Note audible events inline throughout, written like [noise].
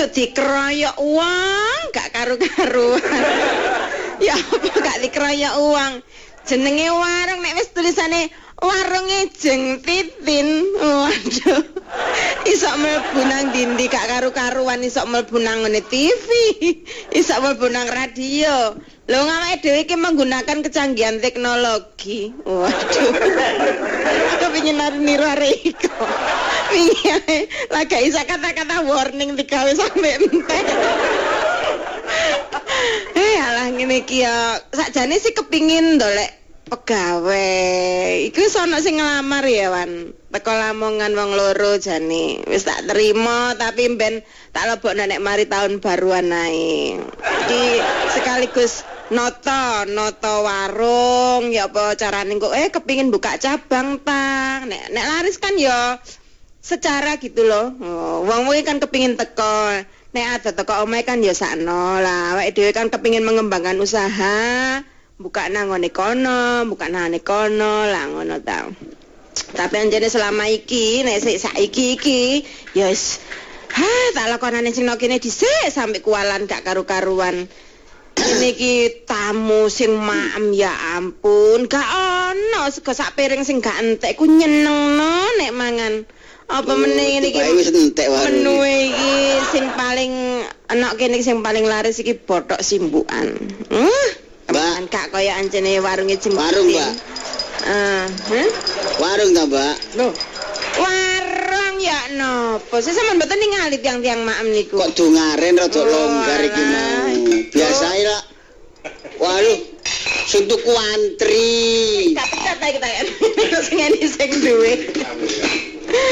Sok dikeroyok uang gak karu-karuan. [laughs] ya apa gak dikeroyok uang. Jenenge warung nek wis tulisane warunge jeng titin. Waduh. Iso mlebu nang dindi gak karu-karuan iso mlebu nang ngene TV. Iso mlebu nang radio. Lho ngawake dhewe iki menggunakan kecanggihan teknologi. Waduh. [laughs] Kepingin niru arek iku. Wingi lagi isa kata-kata warning digawe sampe entek. [laughs] Eh alah ngene iki ya sakjane sih kepingin ndolek pegawai. Iku sono sing ngelamar ya, Wan. Teko Lamongan wong loro jane. Wis tak terima tapi ben tak lebokno nek mari tahun baruan ae. Iki sekaligus noto, noto warung ya apa carane kok eh kepingin buka cabang tang. Nek nek laris kan ya secara gitu loh. Oh, wong kuwi kan kepingin teko. Nek ada teko omahe kan ya sakno lah. Awake dhewe kan kepingin mengembangkan usaha. buka nang ngene kono, buka nang ngene kono, lah ngono ta. Tapi anjene selama iki, nek sik saiki iki, ya wis ha tak lakonane sing kene dhisik sampe kualan gak karu-karuan. Ini iki tamu sing maem ya ampun, gak ono sego sak piring sing gak entek ku nyenengno nek mangan. Apa meneh ngene iki? Menu iki sing paling enak kene sing paling laris iki botok simbukan. Hmm? Mbak. Kak kaya ancene warunge jengking. Warung, Mbak. Eh, huh? Warung ta, Mbak? Loh. Ya nopo? Saya sampean mboten ningali tiang-tiang maem niku. Kok dungaren rada Oh, longgar iki mau. Biasa lah. Waduh, sing tuku antri. Pecat-pecat ta kita ya. [laughs] Sing ngene sing duwe.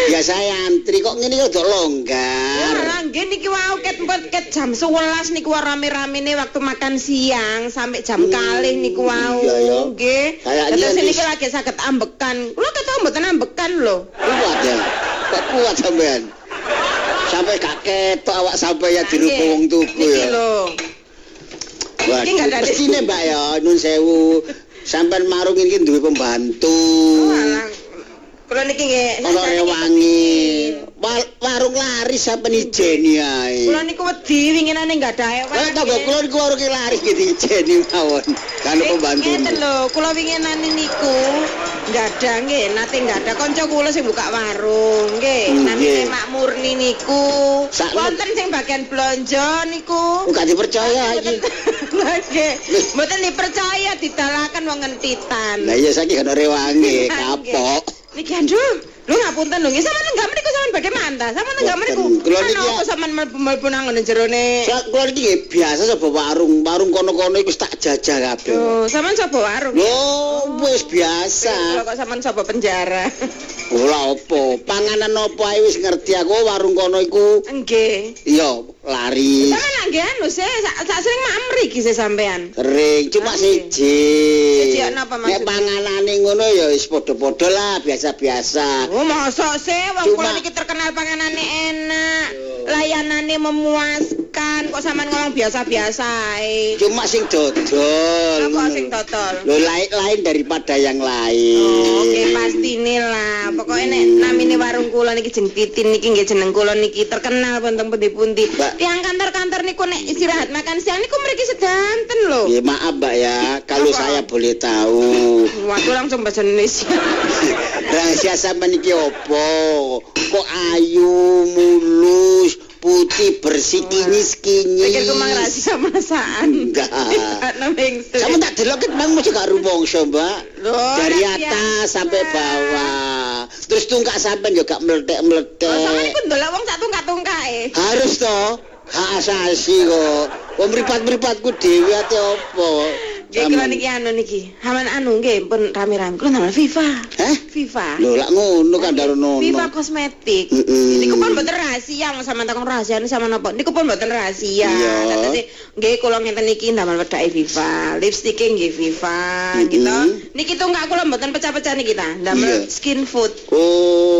Biasa antri kok ngene kok longgar. Ora nggih niki wau ket ket jam 11 niku rame-ramene waktu makan siang sampai jam Hmm, kalih niku wau. iya, ya. Nggih. Kayaknya Terus niki lagi saged ambekan. Kula ketok mboten ambekan lho. Kuat ya. Kok kuat sampean? Sampai gak ketok awak sampai ya wong tuku ya. lho. Waduh, Iki nggak ada- mestine Mbak ya, nun sewu. Sampean marung iki duwe pembantu. Oh. Kula niki nggih. Ono rewangi. Wa- Warung laris sampean ijeni ae. Kula niku wedi winginane enggak ada ewan. Lah tanggo kula niku warung laris gitu ijeni mawon. Kan pembantu. Ngeten lho, kula winginane niku enggak nggih, nate enggak kanca kula sing buka warung nggih. Hmm, Namine nggih. Mak Murni niku. Wonten sing bagian blonjo niku. Kok gak dipercaya iki. [laughs] Nggih. Mboten dipercaya didalaken wong ngentitan. Lah iya saiki kan rewangi Nggih. kapok. Niki anduh, lu ngapunten lho, nggih sampean enggak mriku sampean badhe mantah. Sampean enggak mriku. Niki apa sampean mlebu-mlebu nang ngene jerone. Sa kula iki nggih biasa sapa warung, warung kono-kono iku tak jajah kabeh. Yo, sampean sapa warung? Lho, wis biasa. kok sampean sapa penjara. [laughs] Ora apa, panganan apa ae wis ngerti aku warung kono iku Nggih. iya laris. Sampeyan nggih anu sih, sak sering mak mriki sih sampean. Sering cuma siji. Siji apa Nek maksudnya? panganane ngono ya wis padha-padha lah, biasa-biasa. Oh, mosok sih wong kula niki terkenal panganane enak, layanane memuaskan, kok sampean ngomong biasa-biasa ae. Cuma sing dodol. Apa sing lho. totol? Lho lain lain daripada yang lain. Oh, oke pasti nih lah. Pokoknya nek namine warung kula niki jeng titin niki nggih jeneng kula niki terkenal wonten pundi-pundi. Tiang kantor-kantor niku nek istirahat makan siang niku mriki sedanten lho. Ya maaf Mbak ya, kalau saya boleh tahu. Waduh langsung bahasa Indonesia. [laughs] Rahasia sampean iki opo? Kok ayu, mulus, putih, bersih, kinyis-kinyis. Pikir ku mang rahasia masakan. Enggak. [laughs] Kamu tak delok kan mang mesti gak rumongso, Mbak. Dari atas sampai bawah. Terus tungkak sampean Oh, sama meletek-meletek. niku ndelok wong sak tungkak-tungkake. Harus toh. Hak asasi kok. Wong mripat-mripatku dhewe ate opo? Nggih kula niki anu niki. Haman anu nggih pun rame-rame. Kula nama Viva. Heh? Viva. Lho lak ngono kan darono. Viva kosmetik. Mm-mm. Niku pun mboten rahasia, wong sampean takon rahasia ini sama napa? Niku pun mboten rahasia. Iya. Dadi nggih kula ngenten niki ndamel wedake Viva, lipstick nggih Viva Mm-mm. gitu. Niki tunggak kula mboten pecah-pecah niki ta, ndamel Iya. skin food. Oh.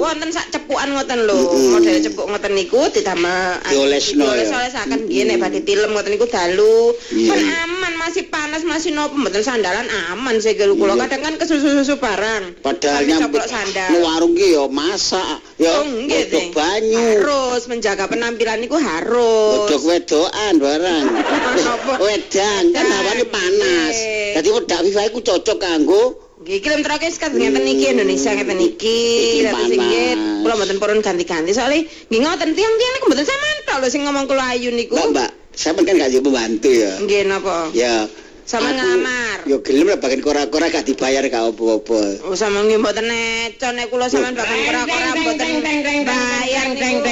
Wonten sak cepukan ngoten lho. Model cepuk ngoten niku ditambah Diolesno ya. Dioles-olesaken nggih nek badhe tilem ngoten niku dalu. Kan aman masih panas masih nopo mboten sandalan aman sih kula kadang kan kesusu-susu barang. Padahal nyambut sandal. warung ki ya masak, ya Oh, nggih, Ding. banyu. Harus menjaga penampilan niku harus. Godhog wedokan barang. [laughs] Apa? Wedan kan hawane panas. Dadi wedak wifi ku cocok kanggo Nggih, kirim terakhir sekat ngeten iki Indonesia ngeten iki. Iki sing nggih panas. kula mboten purun ganti-ganti soalnya nggih ngoten tiyang-tiyang niku mboten sampean tok lho sing ngomong kula ayu niku. Mbak, Mbak, sampean kan gak jadi pembantu ya. Nggih napa? Ya. Sama aku- ngelamar. Ya gelem lah bagian kora-kora gak dibayar gak apa-apa. Oh sama nggih mboten neco nek kula sampean bahkan kora-kora mboten bayar niku.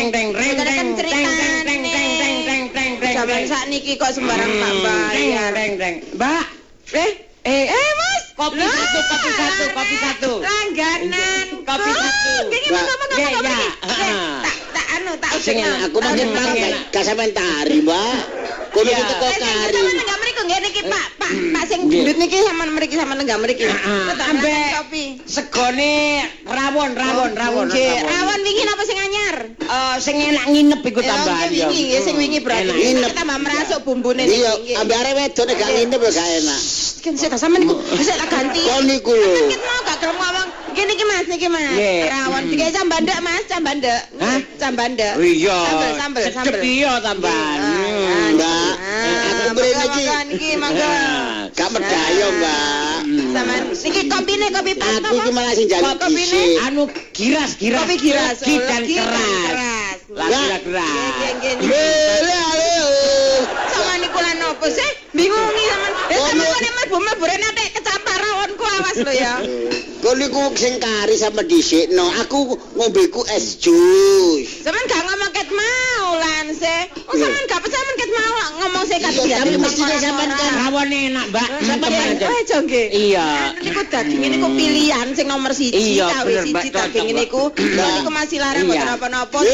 Sampeyan sakniki kok sembarang tak bayar. Mbak, Eh, eh, eh Mas, kopi Loh. satu, kopi satu, kopi satu. Langganan. Kopi satu. Gengi mau ngomong apa kopi? [laughs] Tak, tak anu, tak usah. Sengen, aku makin pangin. Gak sampai tari, mbak. Kudu yeah. kita kok kari. Sama nenggak meriku, gak niki, eh, pak. Pak, hmm, pak sing gendut niki sampean sama meriki, sama nenggak Ambek Ambe, sekone rawon, oh, rawon, rawon. Rawon, wingi napa sing anyar? Eh, sing enak nginep iku Ya, tambahan nggih, wingi sing wingi berarti. Nginep. Kita tambah merasuk bumbune niki. Iya, nggih. ambek arek wedok nek gak nginep ya gak enak. Kan saya sampean niku bisa [laughs] tak ganti. Kon niku lho. Kan mau gak gelem ngomong. Gini iki Mas, niki Mas. Rawon tiga cambandek Mas, cambandek. Hah? Cambandek. Oh iya. Sambel, sambel, sambel. iya tambahan. Ah, Hmm. Mbak, ah, aku monggo, mrene iki. monggo. Gak medayo, Mbak. Sampean niki kopine kopi pas Aku iki malah sing jaluk Kok kopine? Anu giras, giras, Kopi giras. legi dan keras. dan keras. Lele lele. Sama niku lan opo sih? Bingungi sampean. Eh Oh, sampean kok nek mlebu-mlebu rene nek rawonku awas lho ya. Niku sing kari sama dhisikno. Aku ngombeku es jus. Sampeyan gak ngomong ket mau lan se. Oh Iya. sampeyan gak sampeyan ket mau ngomong se kat Iya, tapi mestinya sampean kan Rawon enak, Mbak. Sampeyan Temen aja. eh jongge. Iya. Niku daging niku pilihan sing nomor siji Iya, tahu bener, Mbak, siji daging niku. Niku masih larang Iya. mboten napa-napa. [laughs]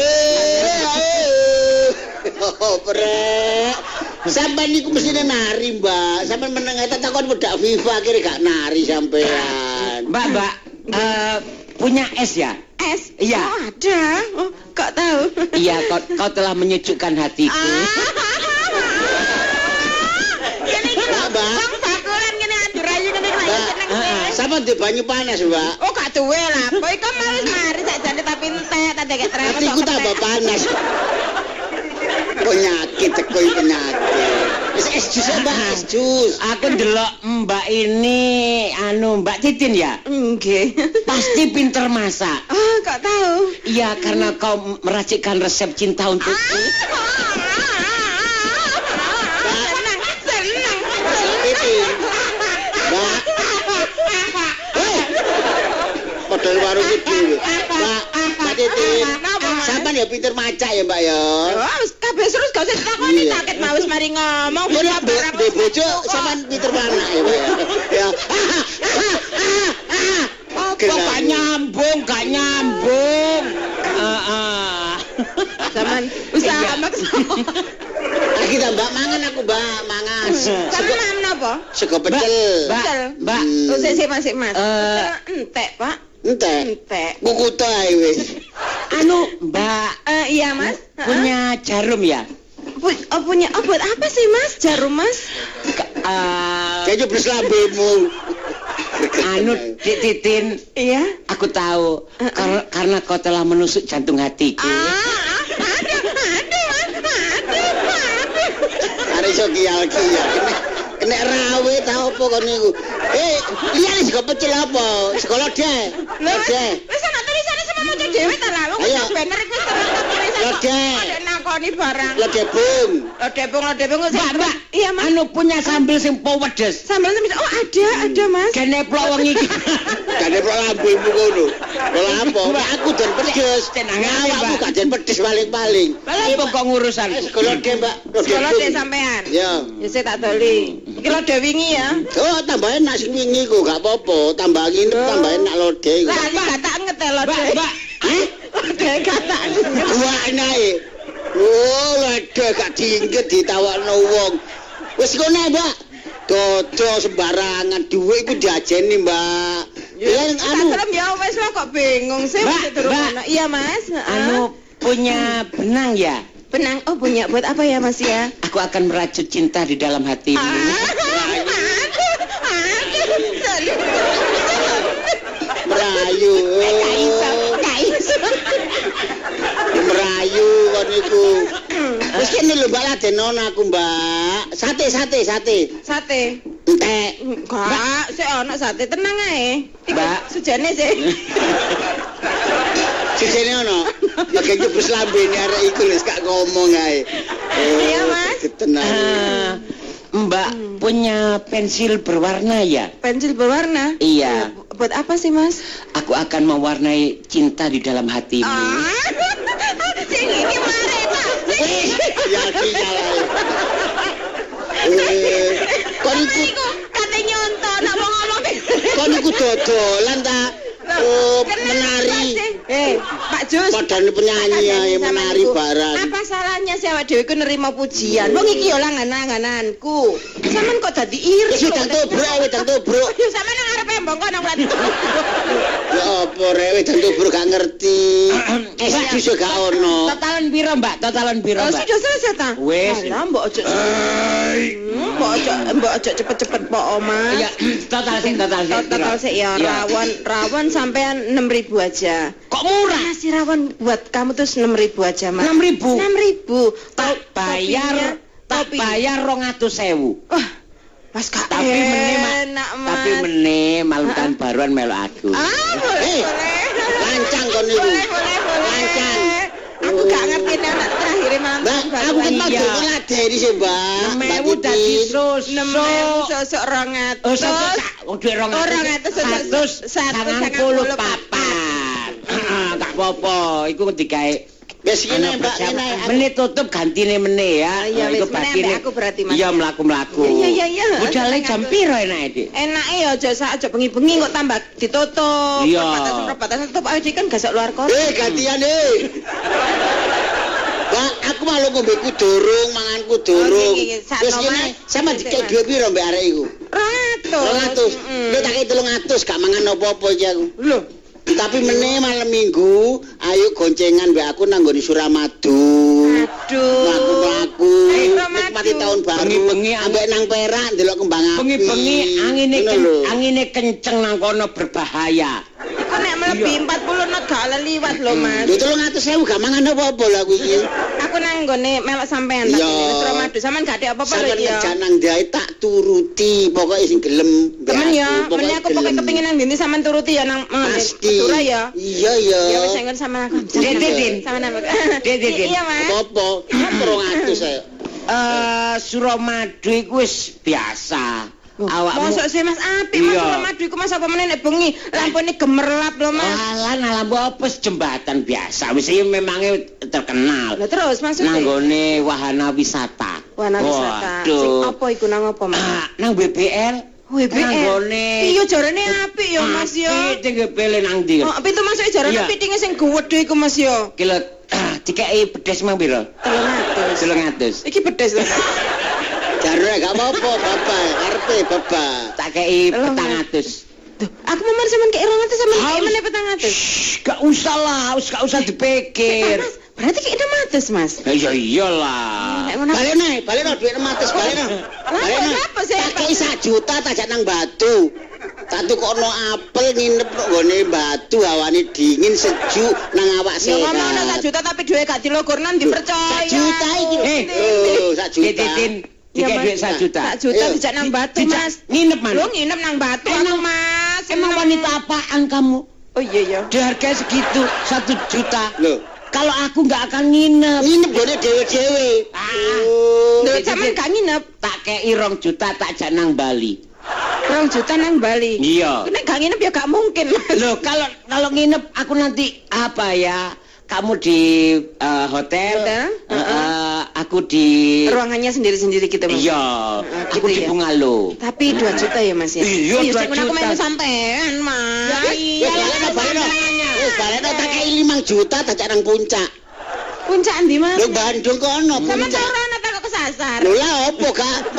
Oh, brek. Sampai niku mesti nari, Mbak. Sampai meneng eta takon bedak FIFA kira gak nari sampean. Mbak, Mbak, eh, punya es ya? Es. Iya. Oh, ada. Oh, kok tahu? Iya, kau, kau telah menyejukkan hatiku. Ngene ngene lho Mbak, seneng ah, ah. Sama di banyu panas, Mbak. Oh gak duwe lah. Kok males mari sakjane tapi entek tak deket trepes. Hatiku tambah panas. [laughs] Penyakit, cekoi penyakit. Es es jus ya, Mbak, es jus. Aku delok Mbak ini, anu Mbak Titin ya, Nggih. pasti pinter masak. Oh, kok tahu? Iya, karena kau meracikkan resep cinta. Senang, senang. Mbak. Hei, Modal warung itu, Mbak. Mbak Titin. Sampai ya pinter macak ya, Mbak ya. Oh, wis kabeh terus gak usah ditakoni Iya. sakit mau wis mari ngomong. Kok barang di bojo kok. sampean pinter mana ya, Mbak ya. Ya. Apa Kenapa? gak nyambung, gak nyambung. Ah, ah. Zaman [laughs] usaha Iya. maksa. Ah, kita Mbak mangan aku, Mbak, mangan. Sama Sego, mam napa? sego pecel. Mbak. Mbak, Hmm. Sik sik Mas, Mas. Eh. Entek, Pak. Ente, kuku ae wis. anu Mbak Eh, iya, Mas. Punya jarum ya? Pu- oh, punya oh, buat apa sih, Mas? Jarum, Mas? Ka- ah, Kayaknya beres lambemu. anu Dik Titin, Iya. aku tahu kar- karena kau telah menusuk jantung hatiku. Ah, aduh, aduh, aduh, aduh. Are iso kial-kial. Nek rawe ta apa kono niku? Eh, liyane sego pecel opo? Sekolah dhek. Dhek. Wis ana tulisane maca dhewe ta lah. Wong wis banner iku tak tulisan. Ada nakoni barang. Lodeh bung. Lodeh bung, lodeh bung. Mbak, Mbak, Iya, Mas. anu punya sambal sing pedes. Sambal semisal. Oh, ada, ada, Mas. Kene plok wong iki. Pro lambemu kono. Kalau apa? Aku dan pedes. Tenangane, Awakmu Mbak. gak den pedes paling-paling. Apa kok ngurusan? Eh, Sego lodeh, Mbak. Bung. deh sampean. Ya. Ya saya tak doli. Iki lodeh wingi ya. Oh, tambahin nasi wingi ku gak apa-apa. Tambah nginep, Oh. tambahin nak lodeh. ku. Lah, iki gak tak ngetel Mbak. Mbak, Hah? Tak ngetel. Wah, nae. Oh, lodeh gak diingget ditawakno wong. Wis kene, Mbak. Dodo sembarangan duwe iku diajeni, Mbak. Ya anu serem ya wes lo kok bingung sih Mbak, Mbak. Iya Mas. Anu punya benang ya? benang oh punya buat apa ya Mas ya? Aku akan merajut cinta di dalam hatimu. [laughs] merayu. Merayu kon niku. Wis kene lho Mbak ladenon aku, Mbak. Sate, sate, sate. Sate. Entek. Enggak, sik ono sate tenang ae. Iku Mbak. Sujane sih. [laughs] Sijene ono. Bagian jebus lambene arek iku lho gak ngomong ae. Iya, Mas. Tenang. Ah, Mbak punya pensil berwarna ya? Pensil berwarna. Iya. Bu- Buat apa sih Mas? Aku akan mewarnai cinta di dalam hatimu. Ah, iki mare ta. Ya salah. Eh, kon iku kate nyontok nak ngomong. kon iku dodolan ta? Oh, menari. Eh, Pak Jus. Padahal penyanyi ya, yang menari barang. Apa salahnya sih awak dhewe ku nerima pujian? Wong iki yo langanan-langananku. Sampeyan kok dadi iri. Wis wedang tubruk, wedang tubruk. Yo sampeyan nang ngarepe mbongko nang ulat. Ya apa rek wedang tubruk gak ngerti. Eh sak bisa gak ono. Totalan piro, Mbak? Totalan piro, Oh, Mbak? sudah selesai ta? Wes. Alah, mbok ojo. Hmm, Mbok ojo, mbok ojo cepet-cepet Pak Oma. Ya, [clears throat] total sih, total sih. Total sih ya, Iya. rawon rawon sampean 6000 aja. Kok murah? Nasi rawon buat kamu tuh 6000 aja, Mas. 6.000. 6000. Tak bayar, tak bayar 200.000. Wah, Mas Kak. Tapi meneh, enak, Mas. Tapi meneh malam tahun baruan melu aku. Ah, boleh, Eh, boleh. lancang kon niku. Boleh, boleh, boleh. Lancang. Aku gak ngerti nih malam Mbak, tahun aku kan mau Iya. sih, Mbak. Mbak Mewu dadi Titin. susu. 6000 sosok 200. Oh, satu sak. Wong duwe 200. 200, satu, Satus satu, sangang puluh papat. Ah, Gak apa-apa, iku digawe Wis kene, Anu, Mbak, kene. Meneh tutup gantine ya. Iya, Nah, iku wis, aku berarti, Mas, Iya, ya? mlaku-mlaku. Iya, iya, iya. Budale jam piro enake, Dik? Enake ya aja sak aja bengi-bengi kok tambah ditutup. Iya. Perbatasan-perbatasan tutup aja kan gak luar kota. Eh, gantian eh. [laughs] Aku malu ngombe kudurung, mangan kudurung. Oh, iki, iki, sak Wis no, kene, Mas. sama dikek duwe piro mbak arek iku? 200. 200. Lho tak kei 300 gak mangan apa-apa iki aku. Lho, Tapi meneh malam minggu, ayo goncengan mbak aku nang nggone Suramadu. aduh. Mlaku-mlaku, Nikmati tahun baru. Bengi-bengi ambek nang Perak ndelok kembang api. Bengi-bengi angine ken- angine kenceng nang kono berbahaya. Iku nek melebihi 40 knot gak oleh liwat lho, Mas. Lho 300.000 gak mangan apa-apa lho aku iki. Aku nang nggone melok sampean Iya. tak kene Suramadu. Sampean gak ada apa-apa lho Sampeyan ya. kerja nang ndae tak turuti, pokoke sing gelem. Temen ya, aku, meneh aku pokoke kepengin nang ndi sampean turuti ya nang Pasti. Madura ya. Iya ya. Ya wis engko sama aku. Dek, dek. Sama nama. Dek, dek. Iya, Mas. Apa-apa? 300 saya. Eh, Suramadu iku wis biasa. Awakmu Mosok sih Mas apik Mas. Suramadu iku Mas apa meneh nek bengi lampune gemerlap lho Mas. Alah nalambu apa wis jembatan biasa. Wis iki memangnya terkenal. Lah terus maksudnya Nanggone wahana wisata. Wana wisata. Waduh. Sing apa iku nang apa Mas? Ah, nang BBL. WBL. Nanggone. Iya jarane apik ya Mas ya. Apik, Ning BBL nang ndi? Oh, pintu masuk jarane pitinge sing gede iku Mas ya. Kilo [clears throat] dikei pedes mang piro? 300. 300. Iki pedes lho. Jarene gak apa-apa, Bapak. Karepe Bapak. Tak kei Telung petang atus. Tuh, aku memar sampean kek 200 sampean kek Haus. meneh 400. Shh, Gak usah lah, wis gak usah dipikir. Mas, berarti kek 600 Mas. Ya iya iyalah. Balik nih, duit 600, balik nih. Balik apa sih? Tak kei sak juta, tak jak nang batu. Tak tukono apel nginep nang gone batu, hawane dingin, sejuk, nang awak Ya sehat. ngomong sak juta tapi duwe gak dilogorno ndi percaya. Sak juta iki. Eh, sak juta. Dititin, Iya, dikei Mas. duit sak juta. Sak juta Ayo. dijak nang batu Mas. Nginep mana? Lu nginep nang batu aku Mas. Emang wanita apaan kamu? Oh iya ya. Dihargai segitu, satu juta. Loh, Kalau aku nggak akan nginep. nginep gone dhewe-dhewe. Ah. Oh. Lho Jadi- sampean gak nginep Tak kei rong juta, tak jak nang Bali. 2 juta nang Bali. Iya. Nek gak nginep ya gak mungkin. Loh, kalau kalau nginep aku nanti apa ya? Kamu di eh, hotel, Hotel? eh, eh, aku di Ruangannya sendiri-sendiri gitu Mas. Iya, Ah, aku gitu di ya. Bungalow. Tapi 2 juta ya Mas ya. Iya, Iya, dua sing aku juta. melu sampean Mas. Ya, nih, balik nih. Wis nih, tak kei 5 juta, tak nang puncak. Puncak ndi Mas? Lho Bandung kono Sama puncak. ora ana tak kesasar. Lho lah opo gak?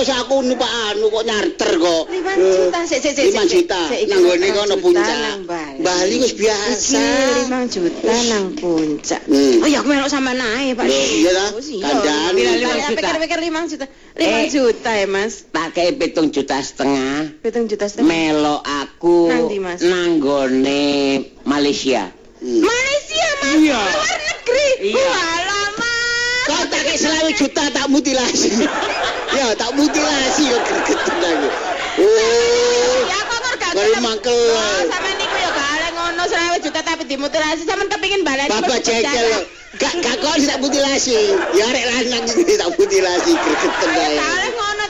Wis aku numpak anu kok nyarter kok. 5 juta sik sik sik. 5 juta. Nang gone kono puncak. Bali wis biasa. Iki 5 juta nang puncak. Hmm. Oh ya aku melok sampean ae, Pak. Loh, iya ta? Oh, lima juta. Pikir-pikir 5 juta. 5 Eh. juta ya, Mas. Tak kei pitung juta setengah. 7 juta setengah. Melo aku Nang Malaysia. Hmm. Malaysia, Mas. Iya. Luar negeri. Iya. Kok tak kayak selawe juta tak mutilasi. [laughs] ya, tak mutilasi kok. Oh. Ya kok gak Kali gelem. mangkel. Oh, sampean niku ya gak oleh ngono 20 juta tapi dimutilasi sampean kepengin baleni. Bapak cekel. Gak gak kok tak mutilasi. Ya arek lanang iki tak mutilasi gregetan Ya ae. gak ngono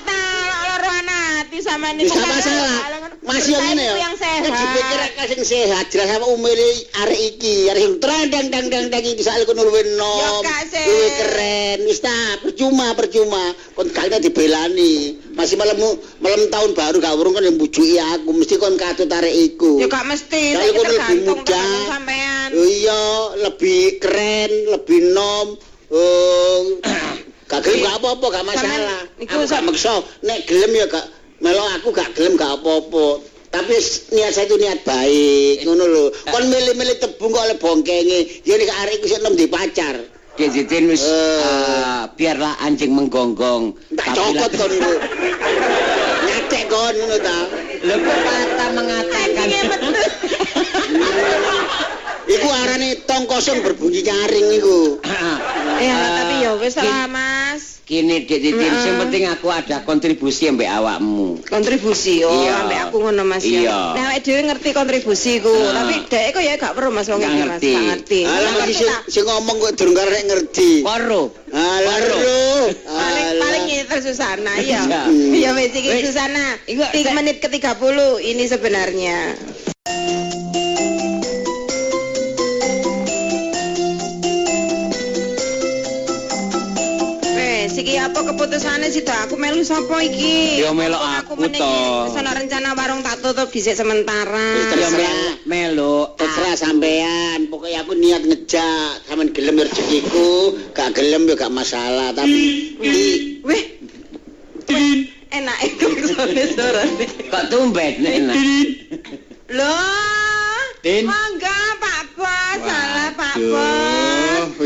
Wis gak Gak masalah. Masih yang ini ya. Yang dipikir akeh sing sehat, jelas apa umure arek iki, arek sing trendang dang dang dang iki soal kono luwih nom. Luwih keren. Wis ta, percuma percuma. Kon kalian dibelani. Masih malam malam tahun baru gak urung kan yang bujuki aku, mesti kon katut arek iku. Ya gak mesti, Kalau tapi kono lebih tergantung muda. iya, lebih keren, lebih nom. Oh, [clears throat] gak gelem gak apa-apa, gak masalah. Iku sam- maksa, nek gelem ya gak melok aku gak gelem gak apa-apa. Tapi niat saya itu niat baik, ngono lho. Kon milih-milih tebung kok oleh bongkenge, ya nek arek iku sik di pacar. Dijitin wis Eh. eh, biarlah anjing menggonggong. Tak Tapi cokot kon iku. Nyatek kon ngono ta. Lho pepatah mengatakan. [laughs] Iku arane tong kosong berbunyi nyaring iku. Ya, Eh, tapi ya wis lah, Mas. Gini Dik Titin, Heeh. sing penting aku ada kontribusi mbek awakmu. kontribusi oh Iya. ambek aku ngono Mas Iya. ya. Nah, awake dhewe ngerti kontribusiku, Nah. tapi dhek kok ya gak perlu Mas wong Mas, ngerti. ngerti. Alah ngerti sing, ngomong kok durung karek ngerti. Koro. Alah paling paling nyetel Susana ya. Iya. Ya wis iki. Susana. Iku, saya- menit ke-30 ini sebenarnya. Iki apa keputusane sih Dak? Aku melu sapa iki? Ya, melok Wong aku, toh. Wis ana rencana warung tak tutup dhisik sementara. Wis Ya melu, melu. Terserah sampean, pokoknya aku niat ngejak, sampean gelem ya rezekiku, gak gelem ya gak masalah, tapi Weh. Enak itu suara-suarane. Kok tumben enak. Loh, Tin. mangga Pak Bos, salah Pak Bos.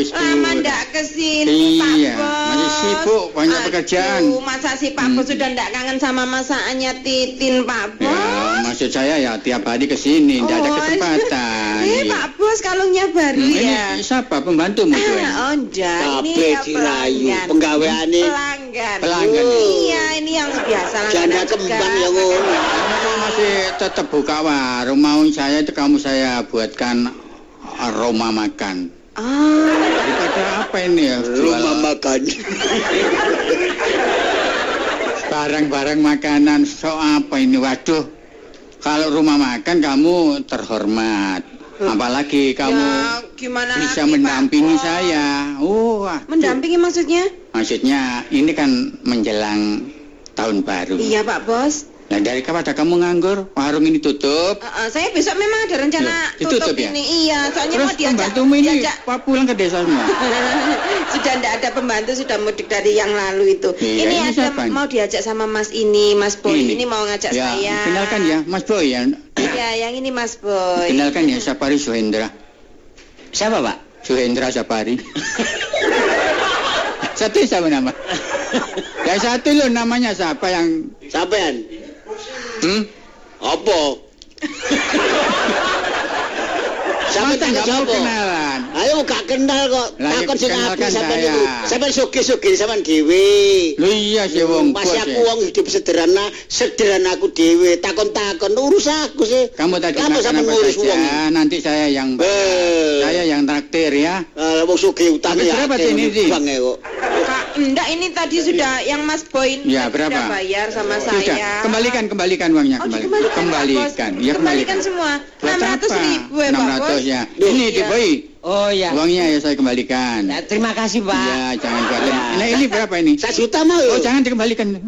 Wis Lama sudah. ndak ke sini Pak Iya, Bos. masih sibuk, banyak pekerjaan. Aduh, masa si Pak Bos Hmm. sudah ndak kangen sama masakannya Titin Pak Bos? Ya, maksud saya ya tiap hari ke sini, tidak ada Oh, kesempatan. Eh, Iya. Pak Bos kalungnya baru Hmm, ya. Ini siapa pembantumu tuh? Ah, oh enggak, ini ya dirayu, pelanggan. penggaweane Pelanggan. Pelanggan. Iya, ini yang biasa janda langganan kembang juga. ya ngono. Masih tetap buka warung, mau saya itu kamu saya buatkan aroma makan. Ah, Daripada apa ini ya? Rumah makan. barang-barang makanan so apa ini? Waduh, kalau rumah makan kamu terhormat. Apalagi kamu ya, gimana bisa lagi, Pak mendampingi Bos? saya. Oh, waduh. Mendampingi maksudnya? Maksudnya ini kan menjelang tahun baru. Iya Pak Bos. Nah dari kapan kamu nganggur? Warung ini tutup. Eh, eh, saya besok memang ada rencana Loh, ditutup tutup ya? ini. Iya, soalnya Terus mau diajak. pembantumu ini diajak. Pak pulang ke desa semua. [laughs] sudah tidak ada pembantu sudah mudik dari yang lalu itu. Iya, ini ini ada siapa ini? mau diajak sama Mas ini, Mas Boy. Ini, mau ngajak ya, saya. Kenalkan ya, Mas Boy ya. Iya, yang ini Mas Boy. Kenalkan ya, Sapari Suhendra. Siapa, Pak? Suhendra Sapari. [laughs] satu siapa nama? yang satu lo namanya siapa yang Sampean, Hmm? Apa? Sampai tanggal apa? Kenal. Ayo gak kenal kok. Lah, ya Takon sing apik sampean saya. niku. Sampean sugih-sugih sampean dhewe. Lu iya sih wong Masih bos aku ya. wong hidup sederhana, sederhana aku dhewe. Takon-takon urus aku sih. Kamu tadi Kamu makan sampe apa ngurus wong. Nanti saya yang bayar. Eh. Saya yang traktir ya. Ah, wong sugih utang Habis berapa sih ini, Di? Bang kok. Kak, enggak ini tadi sudah yang Mas Boy ini Ya, berapa? sudah bayar sama Sudah, saya. kembalikan, kembalikan uangnya, Oh, kembalikan. Pak Kembalikan, Bos. ya Kembalikan kembalikan. semua. Buat 600 apa? ribu ya, Pak 600 Bos. ya. Ini iya. di Boy. Oh ya. Uangnya ya saya kembalikan. Ya, terima kasih, Pak. Ya, jangan khawatir. Ya. Nah, ini berapa ini? Sak juta mau Oh, jangan dikembalikan.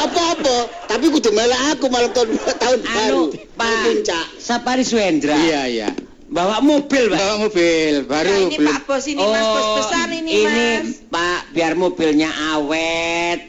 Apa-apa, tapi kudu melak aku malam tahun tahun baru. Anu, Tahun Pak. Puncak. Sapari Suhendra. Iya, iya. bawa mobil, Pak. Bawa mobil baru Nah, ini belum. Pak Bos ini Mas Bos besar ini, Mas. Pak, biar mobilnya awet.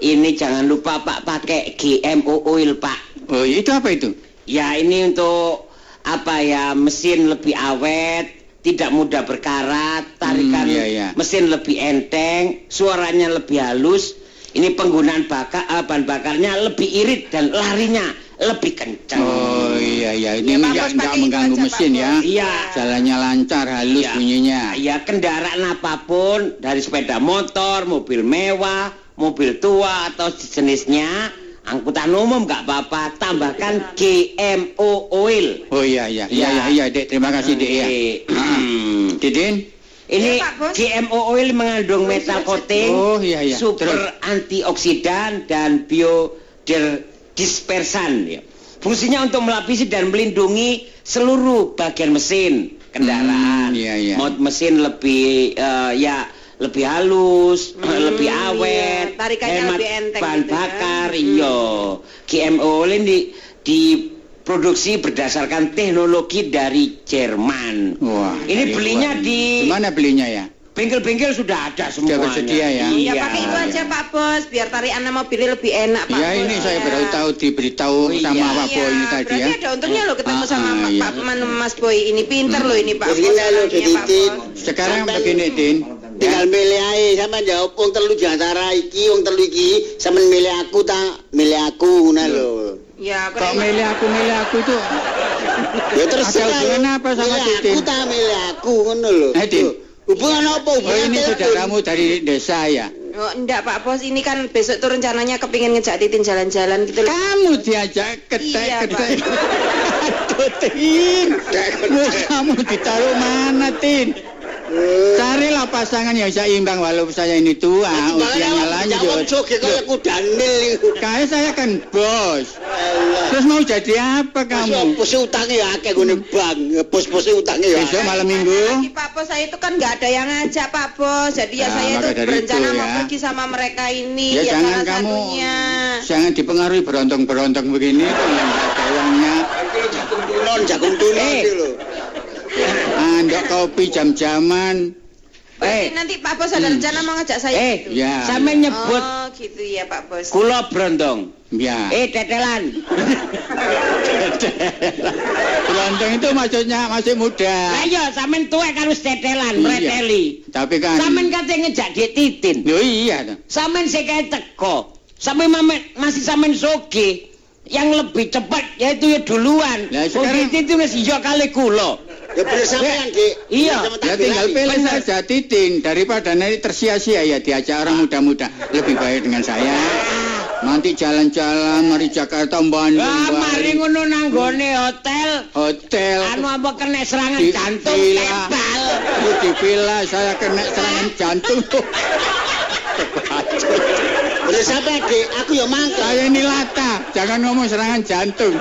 Ini jangan lupa Pak pakai GMO oil, Pak. Oh, itu apa itu? Ya, ini untuk apa ya? Mesin lebih awet, tidak mudah berkarat, tarikan Hmm, iya, iya. mesin lebih enteng, suaranya lebih halus. Ini penggunaan bakar eh, bahan bakarnya lebih irit dan larinya lebih kencang. Oh iya iya ini Ya, enggak enggak mengganggu aja, mesin ya. Iya. Jalannya lancar, halus Iya. bunyinya. Ya kendaraan apa pun dari sepeda motor, mobil mewah, mobil tua atau sejenisnya, angkutan umum nggak apa-apa, tambahkan GMO oil. Oh iya iya iya Ya. iya iya Dek, terima kasih Dek ya. [clears throat] Didin? Ini Iya, Pak Bos. GMO oil mengandung metal coating, Oh iya iya. super Terus antioksidan dan biodispersan. Ya. Fungsinya untuk melapisi dan melindungi seluruh bagian mesin kendaraan. Hmm, iya, iya. Mod mesin lebih eh, ya lebih halus, [clears throat] Hmm, lebih iya. awet, Tarikannya hemat lebih enteng bahan gitu ya. bakar. Hmm. Iya. GMO ini diproduksi berdasarkan teknologi dari Jerman. Wah. Ini dari belinya luar. di- Di mana belinya ya? Bengkel-bengkel sudah ada Sudah semuanya. bersedia ya? Ya Iya. pakai itu aja Pak Bos, biar tarikan mobilnya lebih enak Pak Ya Bos. ini saya ya. baru tahu diberitahu Oh, iya. sama Pak Boy ini Iya, tadi berarti ya. ada untungnya loh ketemu Ah, sama ah, Pak iya. Mas Boy ini pinter loh ini Pak Bos. orangnya, Pak. Bos. Sekarang Sampai- begini Din. Tinggal milih ae sampean jawab wong telu di antara iki wong telu iki sampean milih aku ta milih aku ngono lho. Ya, Kok milih aku milih aku itu? Ya terus Ada hubungan apa sama milih Titin? aku ta milih aku ngono lho. Eh, Din. Hubungan apa Oh ini saudaramu dari desa ya? Oh, enggak Pak Bos, ini kan besok tuh rencananya kepingin ngejak Titin jalan-jalan gitu loh. Kamu diajak Iya, ketek-ketek. [laughs] Aduh, Tin. Kamu ditaruh mana, Tin? Eh, Carilah pasangan yang seimbang walaupun saya ini tua, usianya lanjut. Kayak saya kan bos. Terus mau jadi apa Kamu bos utangnya ya akeh gone bang. Bos-bos utangnya ya. Besok malam minggu. Lagi Pak Bos saya itu kan nggak ada yang ngajak Pak Bos, jadi ya Nah, saya itu berencana itu, mau ya. pergi sama mereka ini. Ya, ya jangan salah kamu satunya. jangan dipengaruhi berontong-berontong begini nggak ada uangnya. Jagung tunon, jagung tunon Andok kopi jam-jaman. Eh. nanti Pak Bos ada Hmm. rencana mau ngajak saya Eh, gitu. Ya. sampe nyebut Oh, gitu ya Pak Bos. kula brondong. Ya. Eh, tetelan. [laughs] Berontong itu maksudnya masih muda. Lah iya, sampean tuwek karo tetelan, Iya. mreteli. Tapi kan Sampean kate ngejak Dik Titin. Loh iya. Sampean sik kae teko. Sampai mamen masih sampean soge. Yang lebih cepat yaitu ya duluan. Lah, Wong sekarang- Titin wis iya kali kula. Ya bener sampean, Dik. Iya. Ya tinggal pilih saja titin daripada nanti tersia-sia ya diajak orang muda-muda. Lebih baik dengan saya. Nanti jalan-jalan mari Jakarta Bandung. Ah, mari ngono nanggone hotel. hotel. Anu apa kena serangan Di jantung villa. tebal. Di villa saya kena serangan jantung. Bener sampean, Dik. Aku ya mangkel. saya ini lata, jangan ngomong serangan jantung.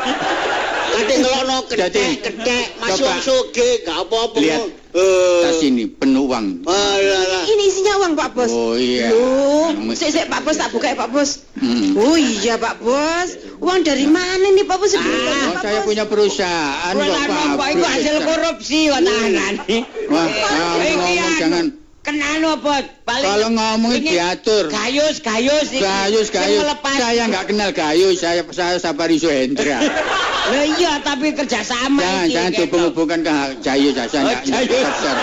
Kate ngelokno Jadi, ketek-ketek, masuk soge, gak apa-apa. Lihat. Eh. Tas ini penuh uang. Alah. Ini isinya uang Pak Bos. Oh iya. Loh, sik sik Pak Bos tak buka ya Pak Bos. Hmm. Oh iya Pak Bos. Uang dari mana nih Pak Bos? Sebelumnya, Oh, Pak saya Bos. punya perusahaan kok Pak. iku hasil korupsi kok tahanan. Wah, Eh, kamu iki ngomong anu, jangan Kenal apa? Paling Kalau ngomongin ini diatur. Gayus, gayus iki. Gayus, gayus. melepas. Saya nggak kenal gayus. Saya saya Sapari Suhendra. [laughs] Lah iya, tapi kerjasama jangan iki. jangan gitu. hubung-hubungkan ke gayus. Saya Oh, nggak nggak gayus. kasar.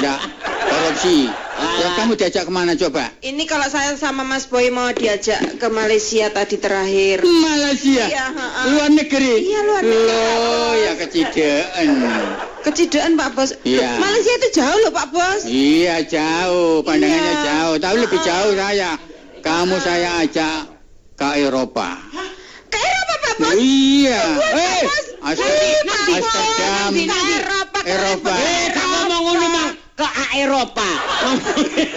Nggak korupsi. Ya, kamu diajak ke mana coba? Ini kalau saya sama Mas Boy mau diajak ke Malaysia tadi terakhir. Malaysia. Iya, ha-ha. Luar negeri. Iya, luar negeri. Loh, ya kecidaan. Kecidaan Pak Bos. Iya. Malaysia itu jauh loh Pak Bos. Iya jauh, pandangannya Iya. jauh. Tapi lebih Ah. jauh saya. Kamu Ah. saya ajak ke Eropa. Ke Eropa Pak Bos. Iya. Eh, Amsterdam. Ke Eropa, ke Eropa. Eh, tak ngomong ngono mang ke Eropa.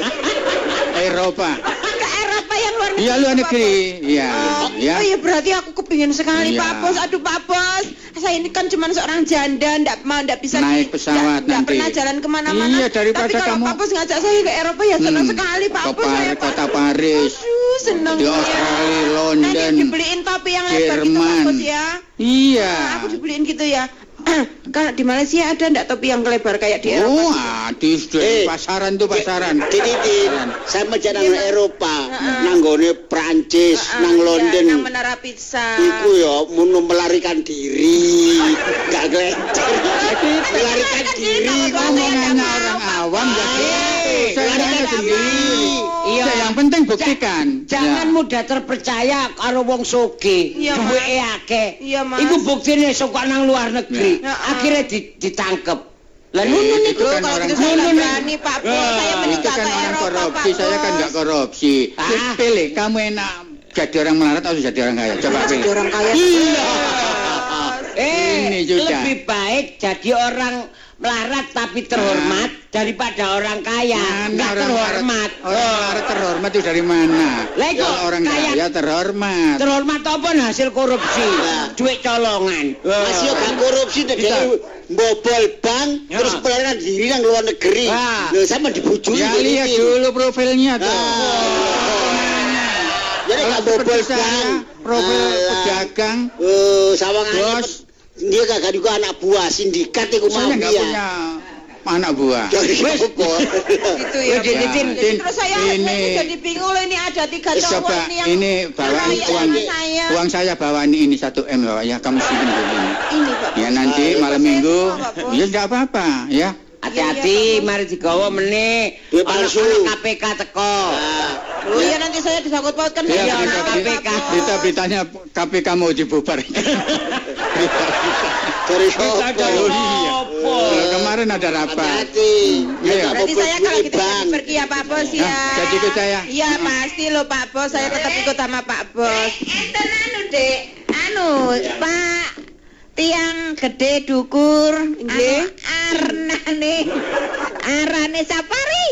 [laughs] Eropa. Ke Eropa yang luar negeri. Iya luar negeri. Iya. Oh, Ya. oh iya berarti aku kepingin sekali Iya. Pak Bos. Aduh Pak Bos, saya ini kan cuma seorang janda, ndak mau ndak bisa Naik pesawat ndak- nanti. pernah jalan ke mana-mana. Iya, daripada Tapi kalau kamu- Pak Bos ngajak saya ke Eropa ya senang Hmm, sekali Pak Bos saya. Kota Paris. Aduh senang. Di ya. Australia, Nanti London, dibeliin topi yang lebar gitu Pak. Bos ya. Iya. Nah, aku dibeliin gitu ya. [clears throat] Kalau di Malaysia ada ndak topi yang lebar kayak di Eropa? Oh, sudah Eh. pasaran tuh pasaran. Titin, sama jalan Iya. Eropa, Heeh. nanggone Prancis, Ah, nang iya, London. nang menara pizza. Iku ya mau melarikan diri, gak gelecer. melarikan diri. Ngomongannya orang awam ya Ah, tanya sendiri. Iya. Ya, yang penting buktikan. Jangan Ya. mudah terpercaya karo wong soge. Iya. Duweke akeh. Iya, Mas. Iku buktine sok nang luar negeri. Ya. Akhirnya di- ditangkep. Lah Eh, nunun itu kan kalau gitu saya berani Pak Bos. Ah, Saya menikah kan ke orang Eropa korupsi, saya kan Bos. nggak korupsi. Ah. Pilih, kamu enak jadi orang melarat atau jadi orang kaya? Coba Jadi pilih. orang kaya. Iya. Eh, Ini juga. lebih baik jadi orang melarat tapi terhormat daripada orang kaya Mana nggak orang terhormat. melarat? Orang melarat terhormat itu dari mana? Itu Kalau orang kaya- kaya terhormat. Terhormat apa hasil korupsi? Nah. Duit colongan. Masih yo gak korupsi dia mbobol bank Ya. terus melarikan diri nang luar negeri. Ah. Lho sama dibujui. Ya lihat dulu profilnya tuh. Jadi Kalau gak mbobol seperti saya, bank. profil pedagang. Oh, sawangane Bos. Dia kagak juga anak buah sindikat iku mau ya. punya anak buah. Dari apa? Gitu ya. Wes, Tin, Pak. Tin, Jadi terus saya ini- jadi bingung loh ini ada tiga cowok Coba ini yang ini bawa Raya uang, saya. uang saya bawa ini ini satu m bawa ya kamu simpen dulu ini. ini Pak. Ya nanti Ah, malam minggu ya tidak apa-apa ya. Hati-hati, mari digawa meneh. Anak KPK teko. Oh iya nanti saya disangkut pautkan Ya, Iya, berita, anak berita, KPK. berita beritanya KPK mau dibubar. [laughs] Dari apa? Oh, iya. apa? Nah, kemarin ada rapat. Hati-hati. Iya. Berarti saya kalau gitu Bang. jadi pergi ya Pak Bos ya. Nah, jadi ikut saya. Iya pasti loh Pak Bos, saya tetap ikut sama Pak Bos. Enten anu Dek, anu Pak tiang gede dukur, Nggih. anu arnane arane safari.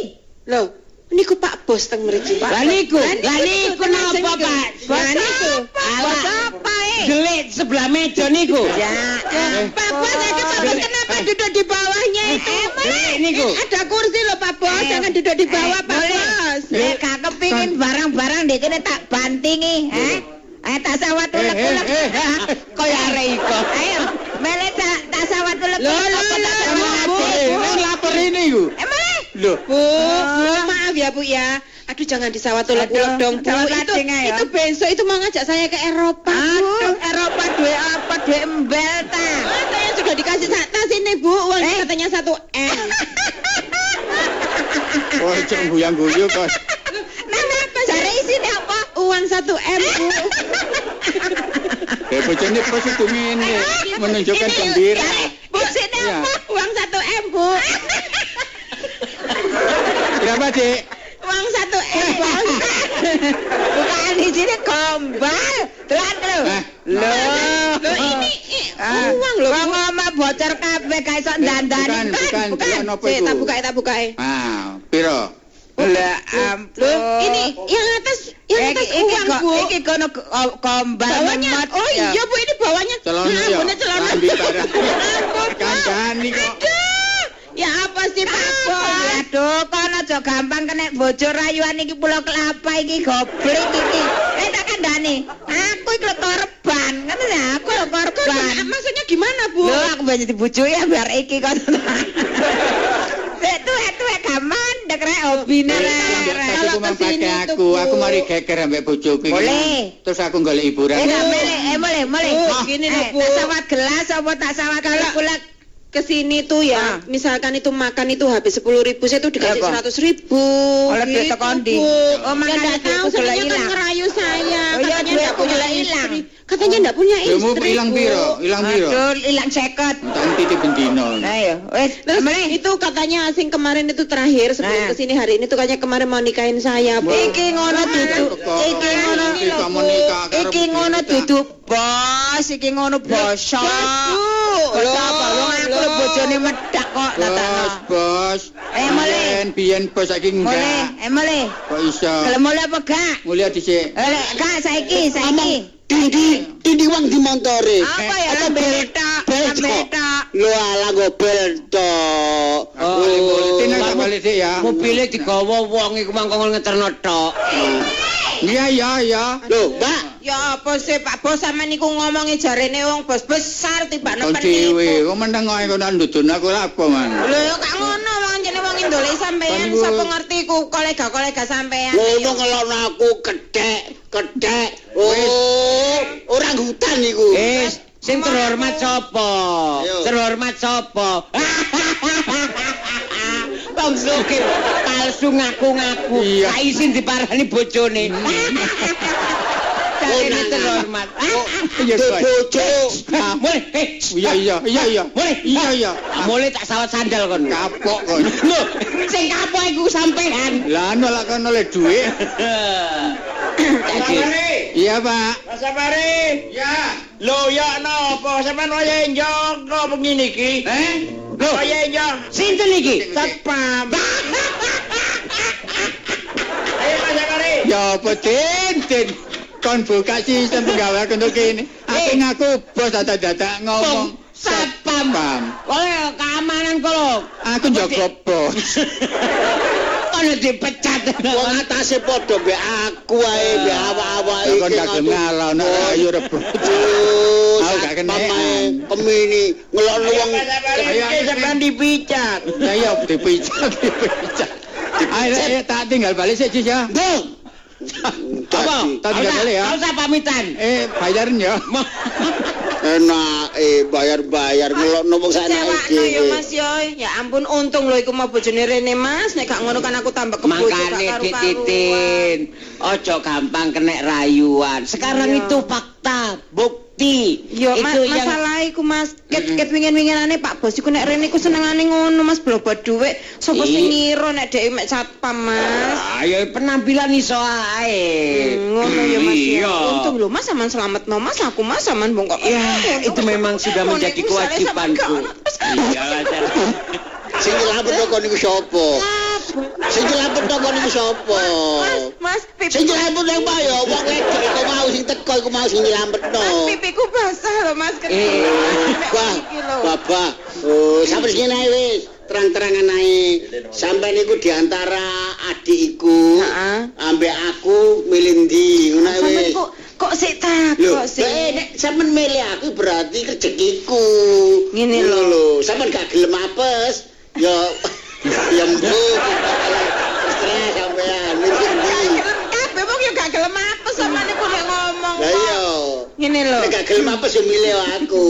Loh, niku Pak Bos teng mriki. Lah niku, lah niku napa, Pak? Lah niku. Bos apa eh? Gelik sebelah meja niku. Ya, Eh. Pak Bos, saya Pak Bos kenapa duduk di bawahnya itu? Gelik niku. Ada kursi loh Pak Bos, jangan duduk di bawah Pak Bos. Eh, gak kepingin barang-barang di kene tak bantingi, eh? Ayo tak sawat Eh, eh, ulek-ulek. eh. Kaya arek iko. Ayo, mele tak tak sawat ulek-ulek. Bu, ulek-ulek? Bu, lapor ini. Eh, mele. Loh, Bu, Bu, maaf ya Bu ya. Aduh jangan disawat ulek-ulek Aduh, dong Bu. Itu, aja. itu besok itu mau ngajak saya ke Eropa Bu. Aduh, Eropa duwe apa duwe embel ta? Ah, saya sudah dikasih sa- tas ini Bu, uang Eh. katanya satu M. [laughs] oh, cek guyang-guyu kok. Nah, apa jare isine apa? Uang satu M Bu. Ya, bojone bos itu ngene, menunjukkan gembira. Bu, sini Iya. apa? Uang satu M Bu. Berapa, Dik? Uang satu Bos. [laughs] Bukan di sini gombal. Telan lho. Eh, Loh, Loh ini Ah, uang loh Wong ngomong bocor kabeh gak iso bukan, dandani. bukan, bukan, apa itu? tak buka, tak buka. Ah, piro? Lah ampun. Ini yang atas yang atas Iki- iki uang Bu. Iki kono go- oh, Bawahnya, oh ya. iya Bu ini bawahnya Celana Nah, ya. celana. [laughs] Ampun, Bu. Kandhani kok. Ya apa sih Pak Bos? Aduh, kono aja gampang kena bojo rayuan iki pulau kelapa iki goblok iki. Eh tak kandhani. Aku iki lho korban, ngono ya, aku lho korban. Maksudnya gimana Bu? Lho aku banyak dibujui ya biar iki kon. Sik [laughs] tuwek-tuwek gaman dek rek hobine Kalau rek. Kalau aku ke sini pakai tuh, aku, aku mari geger ambek bojoku iki. Boleh. Terus aku golek hiburan. Eh, boleh, eh boleh, boleh. Oh, gini eh, loh, Bu. Tak sawat gelas apa tak sawat Kalau- kulak Ke sini tuh ya, Ah. misalkan itu makan itu habis sepuluh ribu, saya tuh dikasih seratus ribu. Oleh duit gitu, tekondi. Bu. Oh, ya makanya duitku tahu, soalnya kan ngerayu saya. Oh, iya, punya gula hilang. Katanya nggak punya istri. ilang Bu. piro? Ilang piro? Aduh, hilang seket. Tak titip bendino. Ayo, wes, Terus boleh. itu katanya asing kemarin itu terakhir sebelum Nah. ke sini hari ini tuh katanya kemarin mau nikahin saya. Bu. Iki ngono duduk, iki ngono, Iki kamu nikah karo iki ngono duduk bos, iki ngono bosok. Bos. Bos apa? Wong aku lho bojone medak kok Bos, tatana. bos. Eh, mulai. Biyen, bos saiki enggak. eh boleh. Kok iso? Kalau mulai apa gak? Mulia dhisik. Eh, gak saiki, saiki. Tindi, tindi wang di montore. Apa ya? Beta, beta. Lu ala gobel to. Oh, tinang Tindi nggak ya. Mobilnya digawa wong iku mangkong ngeterno tok. Iya, iya, iya. Loh, mbak. Ya apa sih Pak Bos sama niku ngomongi jarene wong bos besar tiba dhewe, niku. kok meneng kok kok ndudun aku ora apa man. Lho ya gak ngono wong jane wong Indole sampean sapa ngerti ku kolega-kolega sampean. Ngono ngelokno aku kedek, kedek. Oh, orang hutan iku. Eh, sing terhormat sapa? Terhormat [laughs] sapa? Wong sugih palsu ngaku-ngaku. Isin diparani bojone. [laughs] Jarene Nana. terhormat. Iya, bojo. Ah, Mulai, eh, Iya iya iya iya. mulai. Iya iya. Ah, Mulai tak sawat sandal kon. Kapok kon. Lho, sing kapok iku sampean. Lah nolak kon oleh dhuwit. Iya, Pak. Mas Safari. Ya. Lho ya napa sampean waya njok kok begini iki? Eh? lho, Waya njok. sinten iki? Satpam. Ayo Mas Safari. Ya apa Tin? Tin. Kon buka sistem penggawe untuk kene. Aku Eh. ngaku bos data-data ngomong satpam. Kowe keamanan kok. Aku jaga bos. [laughs] Kono dipecat. Wong atase padha mbek aku ae, mbek awak-awak Lah, kon gak gelem ngalah, nek ayo rebut. Aku gak kena. Kemini ngelokno wong iki sampean dipicat. Ya [laughs] ya dipicat, dipicat. Ayo, tak tinggal balik Cis, ya. Bu, apa? Tak tinggal balik ya. Kau usah pamitan. Eh, bayarin ya. [laughs] enak eh bayar-bayar ngelokno wong sak enake Cewakno ya. Mas yo. Ya ampun untung lho iku mau bojone Rene Mas. Nek gak ngono kan aku tambah kebojo Makane dititin. Ojo gampang kena rayuan. Sekarang itu fakta, bukti. Yo ma itu yang masalah iku Mas. Ket ket wingin-winginane Pak Bos iku nek Rene iku senengane ngono Mas blobot dhuwit. Sopo Ih. sing ngira nek dhek mek satpam Mas. Ayo penampilan iso ae. Hmm, ngono ya Mas. ya. Iya. Untung lho Mas sampean selamat no Mas aku Mas sampean bongkok. Ya, itu memang sudah menjadi kewajibanku. Iya. [laughs] Sing nyelamet kok niku sapa? Sing nyelamet kok niku sapa? Mas, Mas, pipi. Sing nyelamet nang apa ya? Wong wedok iku mau sing teko iku mau sing nyelametno. Mas, pipiku basah lho Mas. Eh. Wah. Bapak. Oh, sampe ngene ae wis. Terang-terangan ae. Sampeyan iku diantara adikku. Heeh. Ambek aku milih ndi, ngono wis. kok kok sik takok sih. eh, nek sampean milih aku berarti rezekiku. Ngene lho. lho. Sampean gak gelem apes, ya ya mbok. Terserah sampean milih ndi. Kabeh wong yo gak gelem apes sampean niku nek ngomong. Lah kok. iya. Ngene lho. Nek gak gelem apes ya milih aku.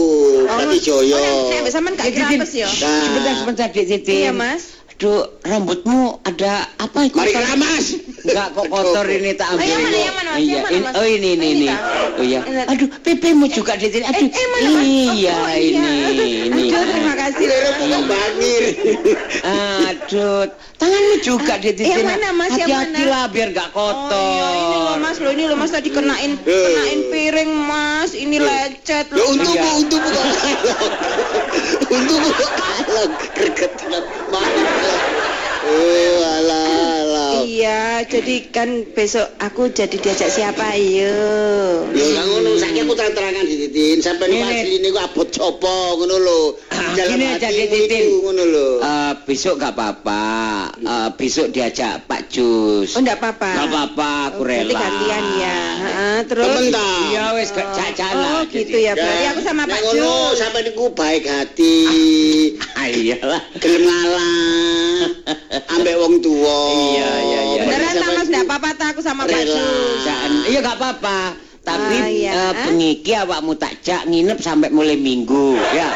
Dadi Oh, Joyo. nek nek sampean gak Eh, kira Titin. apes yo. Sebentar, sebentar, Dik Titin. Iya, Mas. Aduh, rambutmu ada apa itu? Mari keramas. Enggak kok kotor ini tak ambil. Oh, yang mana, yang mana, Mas? Iya, Yang mana, ini- Mas? oh ini ini Ini? Oh iya. Aduh, pipimu juga di sini. Aduh. Eh, eh, mana? Iya, Oh, oh, ini ini. Aduh, terima kasih. Aduh, tanganmu juga di sini. Yang mana, Mas? Yang Hati-hati mana? lah biar enggak kotor. Oh iya ini loh mas, loh ini loh mas tadi kenain Eh. kenain piring mas, ini lecet Lho loh. untungmu Iya. untungmu. [laughs] Untungmu kalong [laughs] greget mati. Oh alah Iya, jadi kan besok aku jadi diajak siapa ayo. Ya gak ngono, saiki aku terang-terangan dititin, sampai Ngene. asli niku abot sapa ngono lho. Dalam hatimu Titin. ngono lho. Eh, besok gak apa-apa. Eh, besok diajak Pak Jus. Oh enggak apa-apa. Gak apa-apa, aku Oh, rela. gantian ya. Heeh, terus. Ta? Iya wes gak jajan Oh gitu ya, berarti aku sama Pak ngono, Jus. sampai niku baik hati. Ah, iyalah. Gelem ngalah. [laughs] Ambek wong tuwa. Iya, iya, iya. Beneran tak mas, enggak apa-apa tak aku sama Pak Iya gak apa-apa. Tapi Ah, iya. eh, bengi iki awakmu tak jak nginep sampai mulai minggu, ya.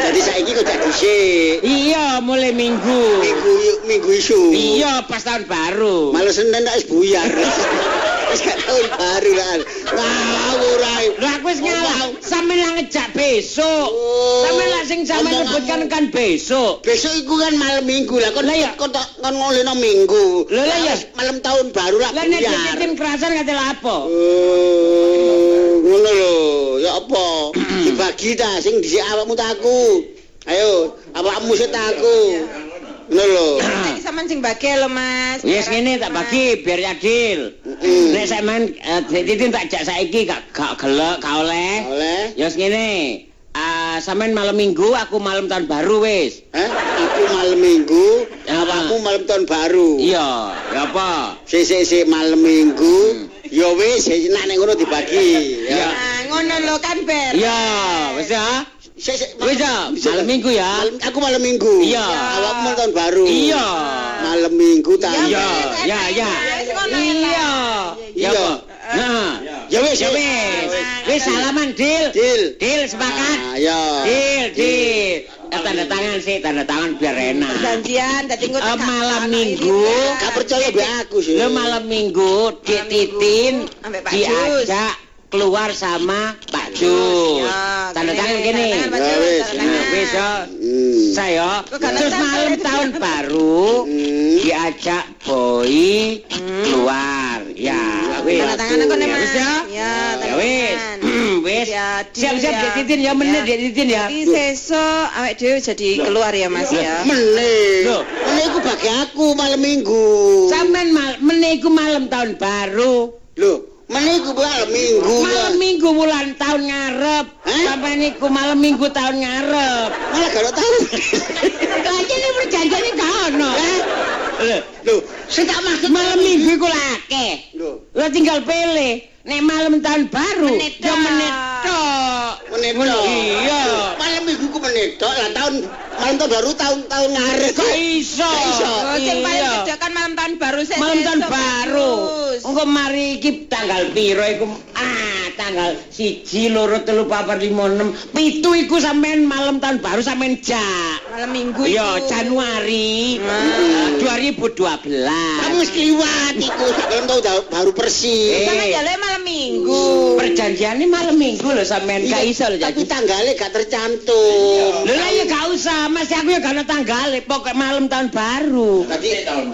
Jadi saiki kok dhisik. Iya, mulai minggu. Minggu minggu isu. Iya, pas tahun baru. Malah Senin tak wis buyar. [laughs] Wis gak tahun baru lah. Aku wis ngalah. Sampe lah ngejak besok. Oh. Sampe lah sing sampe Omonganmu. nyebutkan kan besok. Besok iku kan malam minggu lah kon Lah iya. kon kon ngolehno minggu. Lah, lah wis malam tahun baru lah Lah nek buyar. dikitin kerasan kate lapo? Oh, ngono lho. Ya apa? [clears throat] Dibagi ta sing dhisik awakmu ta aku. Ayo, awakmu sik ta Ngono lho. Saiki sampean sing bagi lho mas. Wis ngene tak bagi biar adil. Nek sampean eh, titin tak jak saiki gak gak gelek, gak oleh. Oleh? Ya wis ngene. Ah, sampean malam minggu, aku malam tahun baru wis. Hah? Aku malam minggu, awakmu malam tahun baru. Iya, ya apa? Sik sik sik malam minggu, Ya wis, nek nek ngono dibagi. Ya. Nah, ngono lho kan ber. Iya, wis ya. Wis ya, Bisa, malam minggu ya. Malam- aku malam minggu. Iya. Awakmu malam tahun baru. Iya. Malam minggu ta. Iya, ya, ya. Wis ngono ya, Iya. Iya. Ya, Pak. Nah, Ya wis, ya ya wis. Wis salaman, Dil. Dil. Dil sepakat. Ah, ya. Dil, Dil. Eh, tanda tangan sih, tanda tangan biar enak. Janjian engko Eh, tekak malam minggu. Gak percaya be aku sih. Lo malam minggu Dik Titin Ambek Pak Jus. diajak keluar sama Pak Jus. Ya, Tanda tangan tanda gini. tangan, Pak Ya, Jus, wis, tanda Nah, tangan. wis ya. Hmm. Saya Kok terus malam tahun baru Hmm. diajak Boy keluar. Ya, wis. Tanda tangan Ya, Mas. wis ya. Tanda wis. tangan. [clears throat] Wis. Ya, Dil, Siap-siap ya. Dik Titin ya menit Ya. Dik Titin ya. Jadi sesuk awake dhewe jadi keluar ya Mas ya. Loh. Meneh iku bagi aku malam minggu. Sampean mal meniku malam tahun baru. Loh, meneh iku malam minggu. Malam minggu bulan tahun ngarep. Sampai niku malam minggu tahun ngarep. Malah gak tahu. [laughs] Kayaknya ini perjanjian ini gak ono. Eh? Loh, sing tak maksud Malam minggu iku lake. Loh, Lo tinggal pilih. Nek malam tahun baru, Menit ya tok. menit tok. meneh Ngono, tok. Iya. Malam minggu ku meneh tok. Lah tahun malam tahun baru tahun-tahun ngarep. Kok iso? Iso. Oh, sing paling Iya. kan malam tahun baru sesuk. Malam tahun baru. Engko mari iki tanggal piro iku? Ah, tanggal siji, loro, telu, papat, lima, enam, pitu iku sampean malam tahun baru sampean jak. Malam minggu Iya. Januari Ah. 2012. Kamu mesti liwat iku sebelum tahun baru persis. Eh. jalur malam minggu. Perjanjiannya malam minggu loh sampean gak iso lho Tapi jadi. tanggalnya gak tercantum. Lho lah ya gak usah, Mas aku ya gak ada tanggal, pokok malam tahun baru. Tadi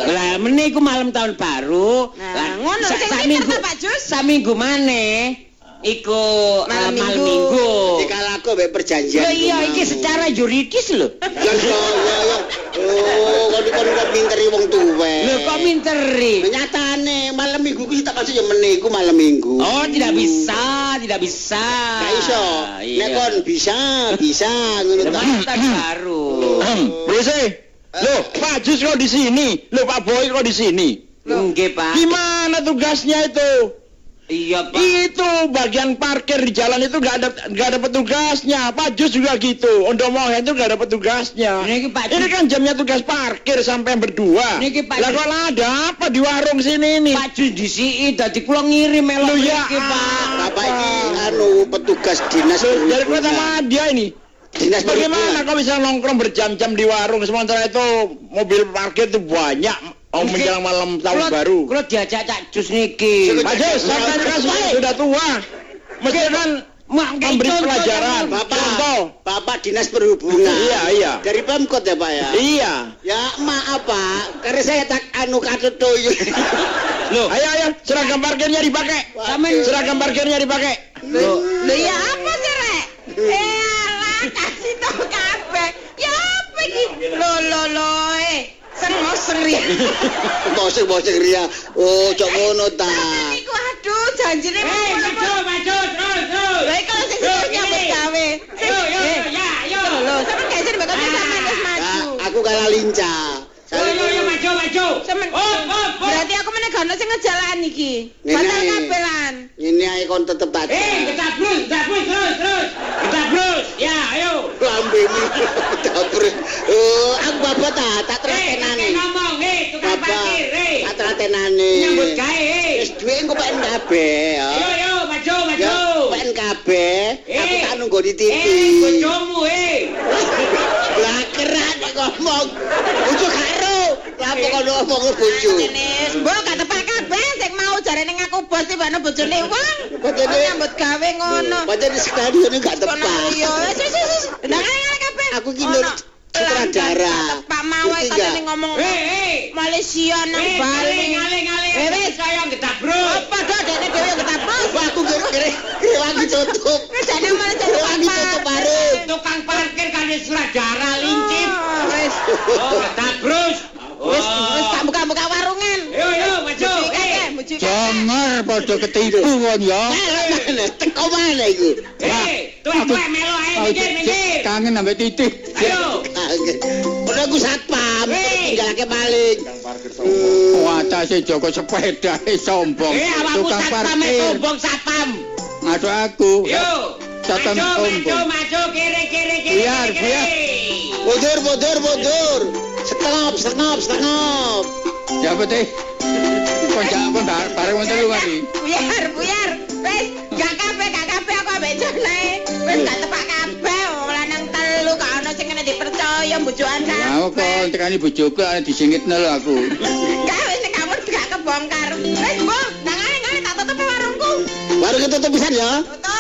Lah meniku malam tahun baru. Nah, Lah, ngono sing pinter minggu ta, Pak Jus? Sak minggu maneh iku Malam eh, malam minggu. minggu. Dikala aku mbek perjanjian. Lho iya iki secara yuridis lho. Ya ya ya ya. Oh, kon kon kon minteri wong tuwe. Lho kok minteri? Nyatane minggu ku tak maksud ya meneh iku malam minggu. Oh, tidak bisa, tidak bisa. Gak iso. Iya. Nek kon bisa, bisa ngono ta. Baru. Bose. Loh, Pak Jus kok di sini? Loh, Pak Boy kok di sini? Nggih, Pak. Gimana tugasnya itu? Iya, Pak. Itu bagian parkir di jalan itu nggak ada nggak ada petugasnya. Pak Jus juga gitu. Untuk Mohen itu nggak ada petugasnya. Niki Pak Ini kan jamnya tugas parkir sampai berdua. Niki Pak Lah kok ada apa di warung sini ini? Pak Jus disiki dadi kula ngirim melok Loh, ya mriki, Pak. Bapak iki anu petugas dinas Loh, Dari kota perhubungan. sama dia ini. Dinas Bagaimana kau bisa nongkrong berjam-jam di warung sementara itu mobil parkir itu banyak Niki, menjelang malam tahun kula- baru. Kula diajak Cak Jus niki. Pak Jus, kan sudah, sudah tua. Mesti kan Mak memberi pelajaran. Bapak, Contoh. Bapak dinas perhubungan. Iya, iya. Dari Pemkot ya, Pak ya? Iya. Ya, maaf, Pak. Karena saya tak anu katutuyu. Loh, Ayo, ayo, seragam parkirnya dipakai. Sampean- Seragam parkirnya dipakai. Loh, Lho ya apa sih, Rek? Eh alah, kasih tau kabeh. Ya apa iki? Lho lho lho eh. Sengos [laughs] sengri. Bosek-bosek ria. Oh, cok ngono ta. Iku aduh janjine Hei, maju, maju, terus, terus. Iki kalau sing nyambut gawe. Sing- Yo, yo, Eh, ya, yo. Lho sampean gak isin bakal Ya, maju. aku kalah lincah. Yo, yo, yo, maju, maju. Sampean Oh, oh, oh. Berarti aku meneh gak ono sing ngejalan iki. Batal kabelan. Ini ae kon tetep tak. Eh, kita brus, kita brus, terus, terus. Kita brus. Ya, ayo. Lambemu dapur. Oh, aku bapak ta, tak Eh, teratenane. kakek ngomong, eh, tukang parkir, eh. tak teratenane. Nyambut gawe, eh. Wis duwe engko pengen kabeh ya. Yo, yo, maju, maju. pengen kabeh. Aku Eh. tak nunggu di TV. Eh, bojomu, eh. [laughs] Lah kerak nek ngomong. Bojo karo. Lah apa kono ngomong bojo. Jenis, mbok gak tepak kabeh sing mau jarene ngaku bos tibane bojone wong. Bojone- nyambut gawe ngono. Di stadion gak tepat. yo, wis wis ngene kabeh. Aku ki sutradara. Pak mawai Ngerti katene gak? ngomong eh. Malaysia nang Eh, Bali. ngaling, ngaling, ngaling. Eh, wis. Saya kita brus. Apa dah dene dhewe. Wah, aku kira-kira lagi tutup. Wis jane malah jadi Lagi tutup bareng. Tukang parkir kan di Surajara lincip. Oh, Wis. Oh, kita brus. Wis wis tak buka-buka warungan. Yo, yo, maju. Eh. Jangan pada ketipu kon ya. Mana? Teko mana iku? Eh, tuh melo ae minggir, minggir. Kangen ambek titik. Ayo. Kaget. Udah aku satpam. Hei. Tinggalake maling. Watase Joko sepeda eh, sombong. Eh, awakmu Tukang satpam parkir. sombong satpam. Aduh aku. Yo. Satpam maju, sombong. maju, kiri, kiri, kiri, Biar, kiri, biar. kiri. Mundur, mundur, mundur. Stop, stop, stop. Ya betul. Kok jak kok bar- bareng wonten lu mari. Buyar, buyar. Wis, gak kabeh, gak kabeh aku ambek jane. Wis gak tepak kabeh wong lanang telu gak ono sing kena dipercaya bujukan Kok tekani bojoku ana disingitno lho aku. Gak wis nek kamu gak kebongkar. Wis, Bu, nang ngene tak tutup warungku. Baru kita tutup pisan ya. Tutup